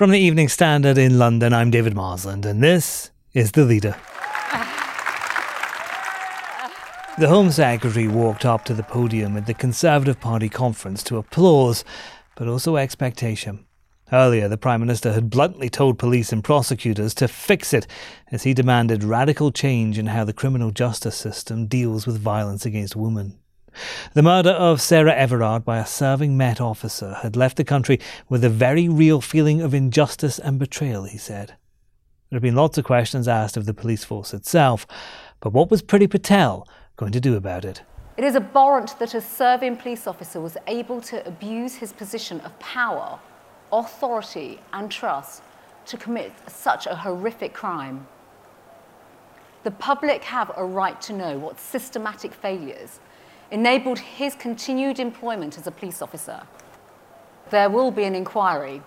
From the Evening Standard in London, I'm David Marsland, and this is The Leader. The Home Secretary walked up to the podium at the Conservative Party conference to applause, but also expectation. Earlier, the Prime Minister had bluntly told police and prosecutors to fix it as he demanded radical change in how the criminal justice system deals with violence against women. The murder of Sarah Everard by a serving Met officer had left the country with a very real feeling of injustice and betrayal, he said. There have been lots of questions asked of the police force itself, but what was Priti Patel going to do about it? It is abhorrent that a serving police officer was able to abuse his position of power, authority, and trust to commit such a horrific crime. The public have a right to know what systematic failures enabled his continued employment as a police officer. There will be an inquiry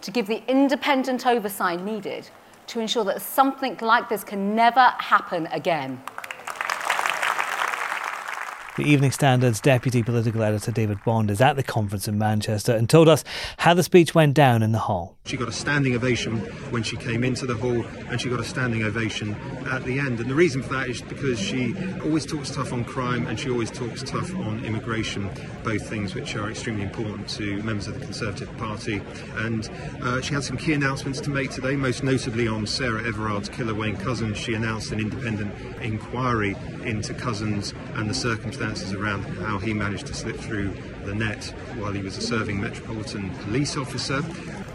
to give the independent oversight needed to ensure that something like this can never happen again. The Evening Standard's deputy political editor David Bond is at the conference in Manchester and told us how the speech went down in the hall. She got a standing ovation when she came into the hall, and she got a standing ovation at the end. And the reason for that is because she always talks tough on crime and she always talks tough on immigration, both things which are extremely important to members of the Conservative Party. And uh, she had some key announcements to make today, most notably on Sarah Everard's killer, Wayne Couzens. She announced an independent inquiry into Couzens and the circumstances around how he managed to slip through the net while he was a serving Metropolitan Police officer.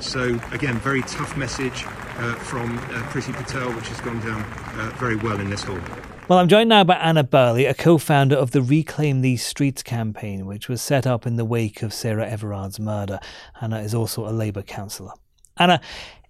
So, again, very tough message uh, from uh, Priti Patel, which has gone down uh, very well in this hall. Well, I'm joined now by Anna Birley, a co founder of the Reclaim These Streets campaign, which was set up in the wake of Sarah Everard's murder. Anna is also a Labour councillor. Anna,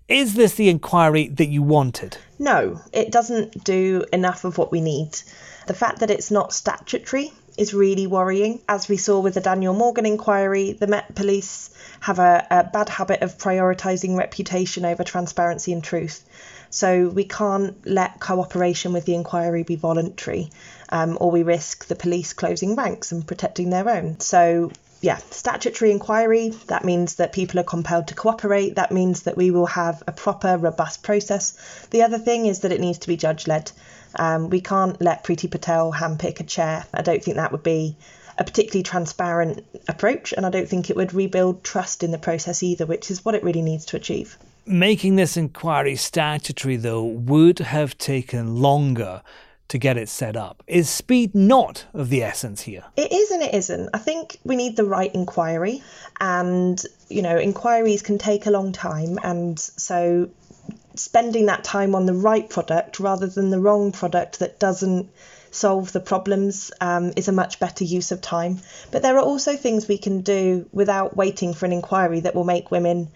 is this the inquiry that you wanted? No, it doesn't do enough of what we need. The fact that it's not statutory is really worrying. As we saw with the Daniel Morgan inquiry, the Met Police have a, a bad habit of prioritising reputation over transparency and truth. So we can't let cooperation with the inquiry be voluntary, um, or we risk the police closing ranks and protecting their own. So yeah, statutory inquiry, that means that people are compelled to cooperate. That means that we will have a proper, robust process. The other thing is that it needs to be judge led. Um, we can't let Priti Patel handpick a chair. I don't think that would be a particularly transparent approach, and I don't think it would rebuild trust in the process either, which is what it really needs to achieve. Making this inquiry statutory, though, would have taken longer to get it set up. Is speed not of the essence here? It is and it isn't. I think we need the right inquiry, and you know, inquiries can take a long time, and so spending that time on the right product rather than the wrong product that doesn't solve the problems um, is a much better use of time. But there are also things we can do without waiting for an inquiry that will make women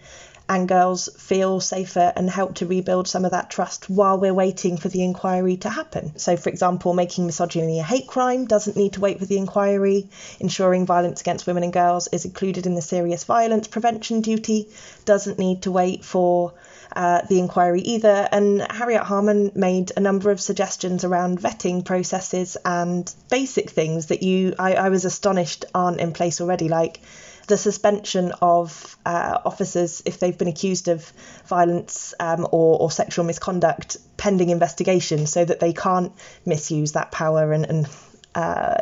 and girls feel safer and help to rebuild some of that trust while we're waiting for the inquiry to happen. So, for example, making misogyny a hate crime doesn't need to wait for the inquiry. Ensuring violence against women and girls is included in the serious violence prevention duty doesn't need to wait for uh, the inquiry either. And Harriet Harman made a number of suggestions around vetting processes and basic things that you, I, I was astonished aren't in place already, like the suspension of uh, officers if they've been accused of violence um, or, or, sexual misconduct pending investigation so that they can't misuse that power and, and uh,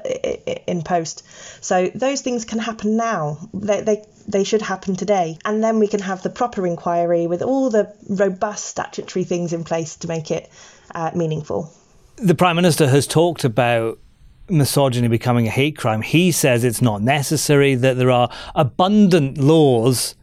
in post. So those things can happen now. They, they they should happen today, and then we can have the proper inquiry with all the robust statutory things in place to make it uh, meaningful. The prime minister has talked about misogyny becoming a hate crime. He says it's not necessary, that there are abundant laws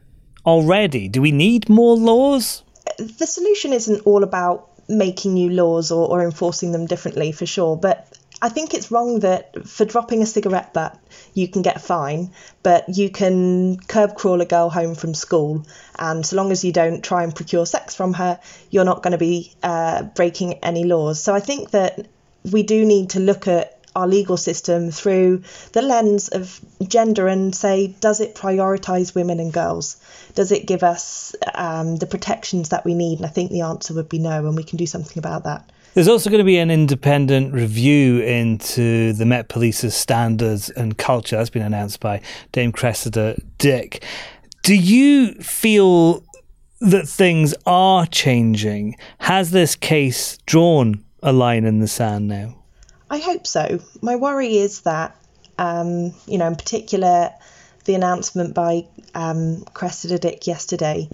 already. Do we need more laws? The solution isn't all about making new laws or, or enforcing them differently, for sure. But I think it's wrong that for dropping a cigarette butt, you can get a fine, but you can curb crawl a girl home from school. And so long as you don't try and procure sex from her, you're not going to be uh, breaking any laws. So I think that we do need to look at our legal system through the lens of gender and say, does it prioritise women and girls? Does it give us um, the protections that we need? And I think the answer would be no, and we can do something about that. There's also going to be an independent review into the Met Police's standards and culture. That's been announced by Dame Cressida Dick. Do you feel that things are changing? Has this case drawn a line in the sand now? I hope so. My worry is that, um, you know, in particular, the announcement by um, Cressida Dick yesterday,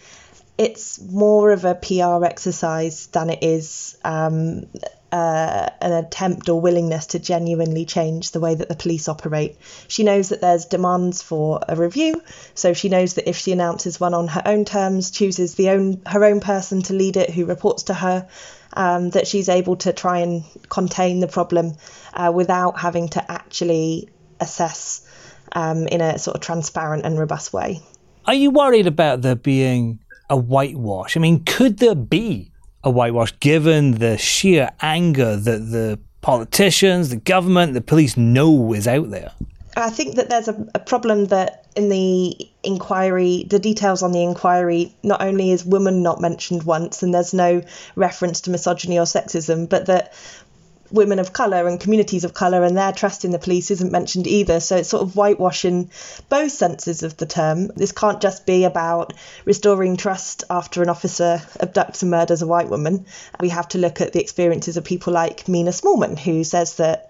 it's more of a PR exercise than it is um, uh, an attempt or willingness to genuinely change the way that the police operate. She knows that there's demands for a review, so she knows that if she announces one on her own terms, chooses the own her own person to lead it, who reports to her, um, that she's able to try and contain the problem uh, without having to actually assess um, in a sort of transparent and robust way. Are you worried about there being a whitewash? I mean, could there be a whitewash given the sheer anger that the politicians, the government, the police know is out there? I think that there's a, a, problem that in the inquiry, the details on the inquiry, not only is woman not mentioned once and there's no reference to misogyny or sexism, but that women of colour and communities of colour and their trust in the police isn't mentioned either. So it's sort of whitewashing both senses of the term. This can't just be about restoring trust after an officer abducts and murders a white woman. We have to look at the experiences of people like Mina Smallman, who says that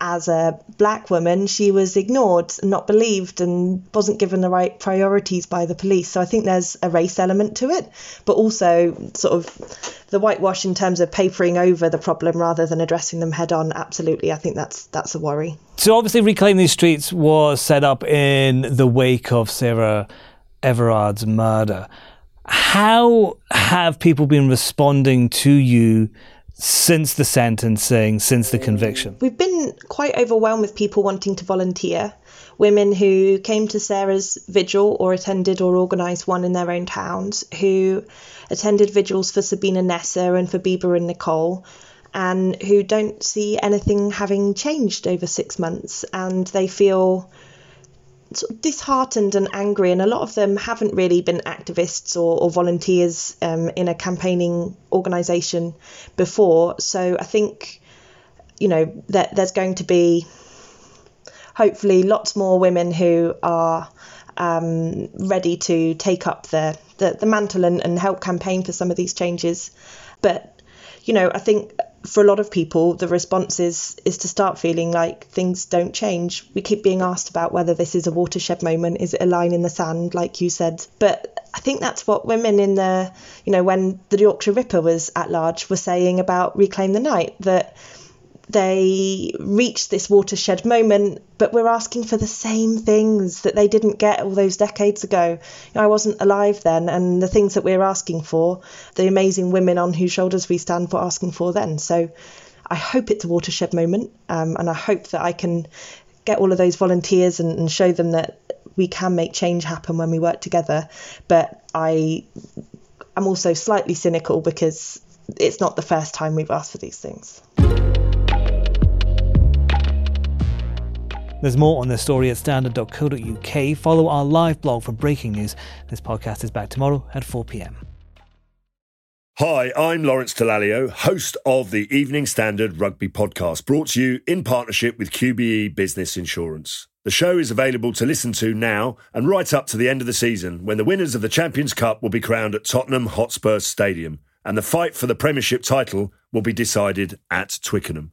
as a black woman, she was ignored not believed and wasn't given the right priorities by the police. So I think there's a race element to it, but also sort of the whitewash in terms of papering over the problem rather than addressing them head on. Absolutely, I think that's that's a worry. So obviously, reclaim these streets was set up in the wake of Sarah Everard's murder. How have people been responding to you? Since the sentencing, since the mm. conviction? We've been quite overwhelmed with people wanting to volunteer. Women who came to Sarah's vigil or attended or organised one in their own towns, who attended vigils for Sabina Nessa and for Bibaa and Nicole, and who don't see anything having changed over six months. And they feel sort of disheartened and angry, and a lot of them haven't really been activists or, or volunteers um, in a campaigning organisation before. So I think, you know, that there's going to be hopefully lots more women who are um, ready to take up the, the, the mantle and, and help campaign for some of these changes. But, you know, I think for a lot of people, the response is is to start feeling like things don't change. We keep being asked about whether this is a watershed moment, is it a line in the sand, like you said. But I think that's what women in the, you know, when the Yorkshire Ripper was at large, were saying about Reclaim the Night that they reached this watershed moment, but we're asking for the same things that they didn't get all those decades ago. You know, I wasn't alive then, and the things that we're asking for, the amazing women on whose shoulders we stand for asking for then. So I hope it's a watershed moment, um, and I hope that I can get all of those volunteers and, and show them that we can make change happen when we work together. But I am also slightly cynical because it's not the first time we've asked for these things. There's more on this story at standard.co.uk. Follow our live blog for breaking news. This podcast is back tomorrow at 4 pm. Hi, I'm Lawrence Dallaglio, host of the Evening Standard Rugby Podcast, brought to you in partnership with QBE Business Insurance. The show is available to listen to now and right up to the end of the season when the winners of the Champions Cup will be crowned at Tottenham Hotspur Stadium and the fight for the Premiership title will be decided at Twickenham.